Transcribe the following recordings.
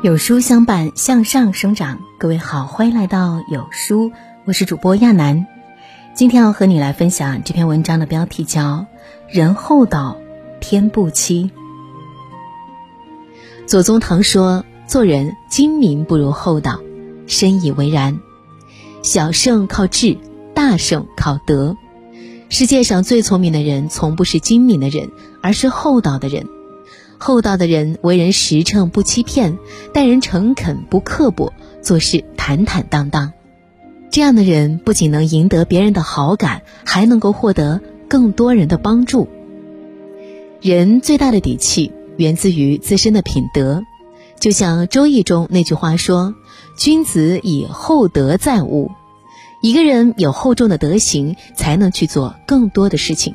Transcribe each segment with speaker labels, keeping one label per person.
Speaker 1: 有书相伴，向上生长。各位好，欢迎来到有书，我是主播亚楠。今天要和你来分享这篇文章的标题叫《人厚道，天不欺》。左宗棠说：“做人精明不如厚道，深以为然。小胜靠智，大胜靠德。世界上最聪明的人，从不是精明的人，而是厚道的人。”厚道的人为人实诚不欺骗，待人诚恳不刻薄，做事坦坦荡荡。这样的人不仅能赢得别人的好感，还能够获得更多人的帮助。人最大的底气源自于自身的品德，就像《周易》中那句话说：“君子以厚德载物。”一个人有厚重的德行，才能去做更多的事情。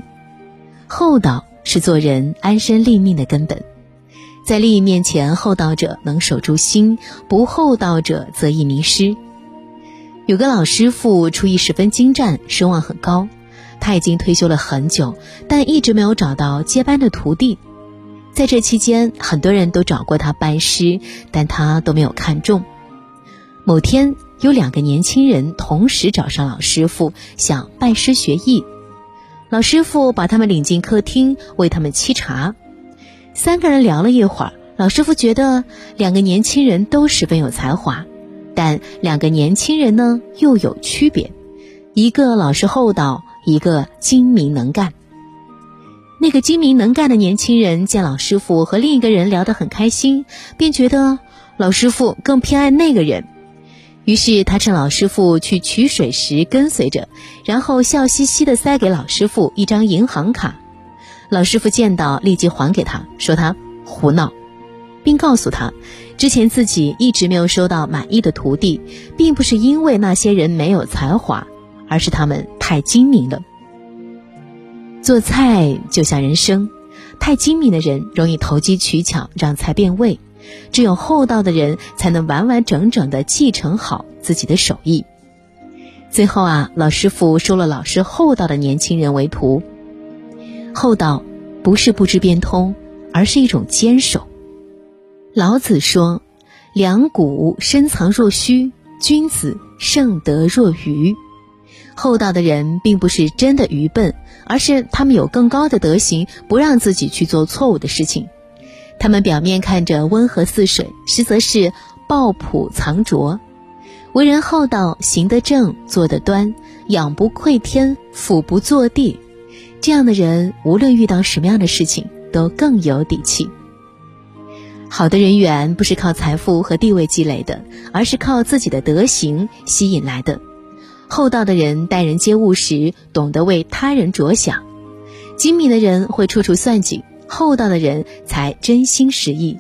Speaker 1: 厚道是做人安身立命的根本。在利益面前，厚道者能守住心，不厚道者则易迷失。有个老师傅厨艺十分精湛，声望很高。他已经退休了很久，但一直没有找到接班的徒弟。在这期间，很多人都找过他拜师，但他都没有看中。某天，有两个年轻人同时找上老师傅，想拜师学艺。老师傅把他们领进客厅，为他们沏茶。三个人聊了一会儿，老师傅觉得两个年轻人都十分有才华，但两个年轻人呢又有区别，一个老实厚道，一个精明能干。那个精明能干的年轻人见老师傅和另一个人聊得很开心，便觉得老师傅更偏爱那个人，于是他趁老师傅去取水时跟随着，然后笑嘻嘻地塞给老师傅一张银行卡。老师傅见到，立即还给他，说他胡闹，并告诉他，之前自己一直没有收到满意的徒弟，并不是因为那些人没有才华，而是他们太精明了。做菜就像人生，太精明的人容易投机取巧，让菜变味；只有厚道的人才能完完整整的继承好自己的手艺。最后啊，老师傅收了老实厚道的年轻人为徒。厚道不是不知变通，而是一种坚守。老子说：“两股深藏若虚，君子盛德若愚。”厚道的人并不是真的愚笨，而是他们有更高的德行，不让自己去做错误的事情。他们表面看着温和似水，实则是抱朴藏拙。为人厚道，行得正，坐得端，仰不愧天，俯不作地。这样的人，无论遇到什么样的事情，都更有底气。好的人缘不是靠财富和地位积累的，而是靠自己的德行吸引来的。厚道的人待人接物时，懂得为他人着想；精明的人会处处算计，厚道的人才真心实意。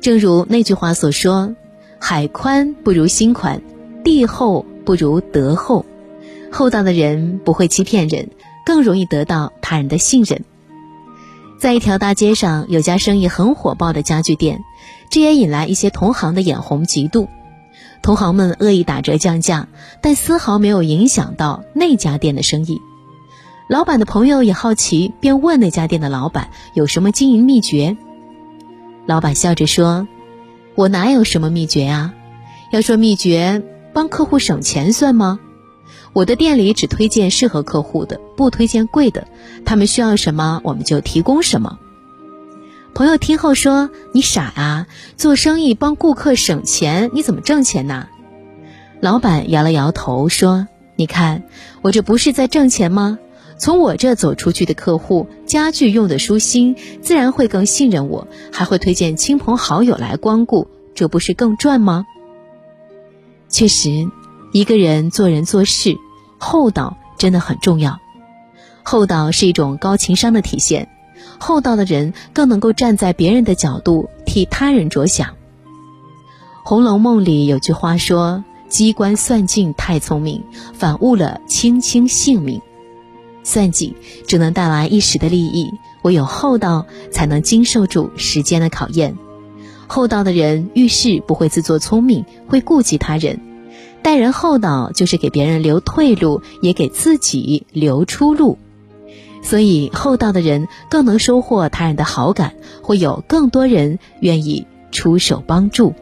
Speaker 1: 正如那句话所说：“海宽不如心宽，地厚不如德厚。”厚道的人不会欺骗人。更容易得到他人的信任。在一条大街上，有家生意很火爆的家具店，这也引来一些同行的眼红嫉妒。同行们恶意打折降价，但丝毫没有影响到那家店的生意。老板的朋友也好奇，便问那家店的老板有什么经营秘诀。老板笑着说：“我哪有什么秘诀啊？要说秘诀，帮客户省钱算吗？”我的店里只推荐适合客户的，不推荐贵的。他们需要什么，我们就提供什么。朋友听后说：“你傻啊，做生意帮顾客省钱，你怎么挣钱呢？”老板摇了摇头说：“你看，我这不是在挣钱吗？从我这走出去的客户，家具用的舒心，自然会更信任我，还会推荐亲朋好友来光顾，这不是更赚吗？”确实。一个人做人做事，厚道真的很重要。厚道是一种高情商的体现，厚道的人更能够站在别人的角度替他人着想。《红楼梦》里有句话说：“机关算尽太聪明，反误了卿卿性命。”算计只能带来一时的利益，唯有厚道才能经受住时间的考验。厚道的人遇事不会自作聪明，会顾及他人。待人厚道，就是给别人留退路，也给自己留出路。所以，厚道的人更能收获他人的好感，会有更多人愿意出手帮助。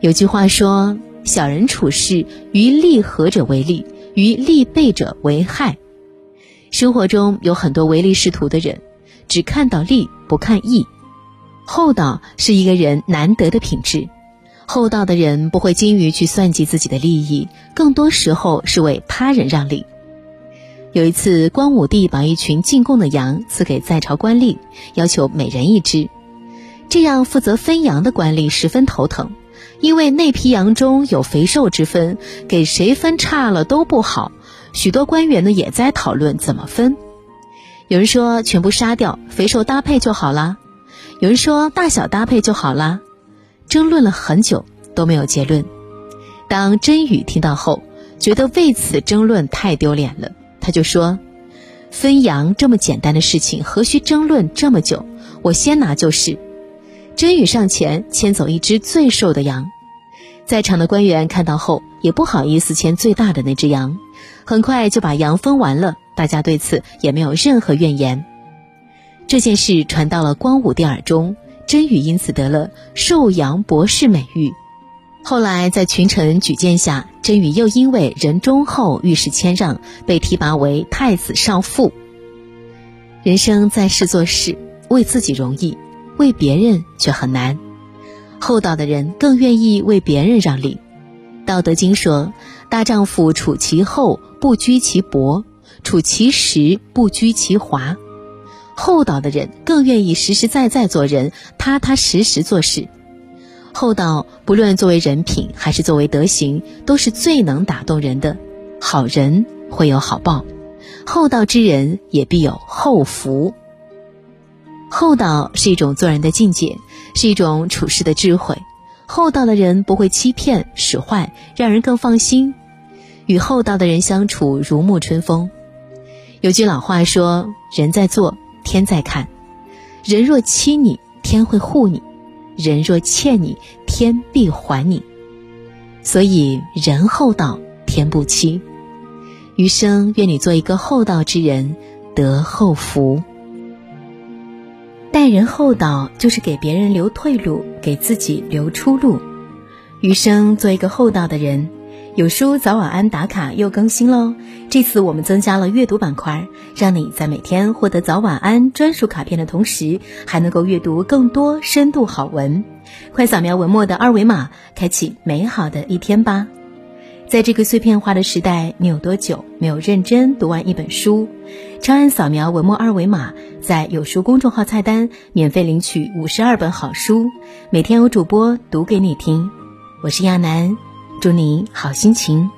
Speaker 1: 有句话说：“小人处事，于利合者为利，于利备者为害。”生活中有很多唯利是图的人，只看到利不看义。厚道是一个人难得的品质。厚道的人不会精于去算计自己的利益，更多时候是为他人让利。有一次，光武帝把一群进贡的羊赐给在朝官吏，要求每人一只。这样负责分羊的官吏十分头疼，因为那批羊中有肥瘦之分，给谁分差了都不好。许多官员呢也在讨论怎么分，有人说全部杀掉，肥瘦搭配就好啦；有人说大小搭配就好啦。争论了很久都没有结论。当甄宇听到后，觉得为此争论太丢脸了，他就说：“分羊这么简单的事情，何须争论这么久？我先拿就是。”甄宇上前牵走一只最瘦的羊，在场的官员看到后也不好意思牵最大的那只羊。很快就把羊分完了，大家对此也没有任何怨言。这件事传到了光武帝耳中，甄宇因此得了“寿阳博士”美誉。后来在群臣举荐下，甄宇又因为人忠厚、遇事谦让，被提拔为太子少傅。人生在世做事，为自己容易，为别人却很难。厚道的人更愿意为别人让利。《道德经》说：“大丈夫处其厚，不居其薄；处其实，不居其华。”厚道的人更愿意实实在在做人，踏踏实实做事。厚道不论作为人品还是作为德行，都是最能打动人的。好人会有好报，厚道之人也必有厚福。厚道是一种做人的境界，是一种处事的智慧。厚道的人不会欺骗使坏，让人更放心。与厚道的人相处如沐春风。有句老话说：“人在做，天在看。人若欺你，天会护你；人若欠你，天必还你。”所以，人厚道，天不欺。余生愿你做一个厚道之人，得厚福。待人厚道，就是给别人留退路，给自己留出路。余生做一个厚道的人。有书早晚安打卡又更新喽！这次我们增加了阅读板块，让你在每天获得早晚安专属卡片的同时，还能够阅读更多深度好文。快扫描文末的二维码，开启美好的一天吧！在这个碎片化的时代，你有多久没有认真读完一本书？长按扫描文末二维码，在有书公众号菜单免费领取五十二本好书，每天有主播读给你听。我是亚楠，祝你好心情。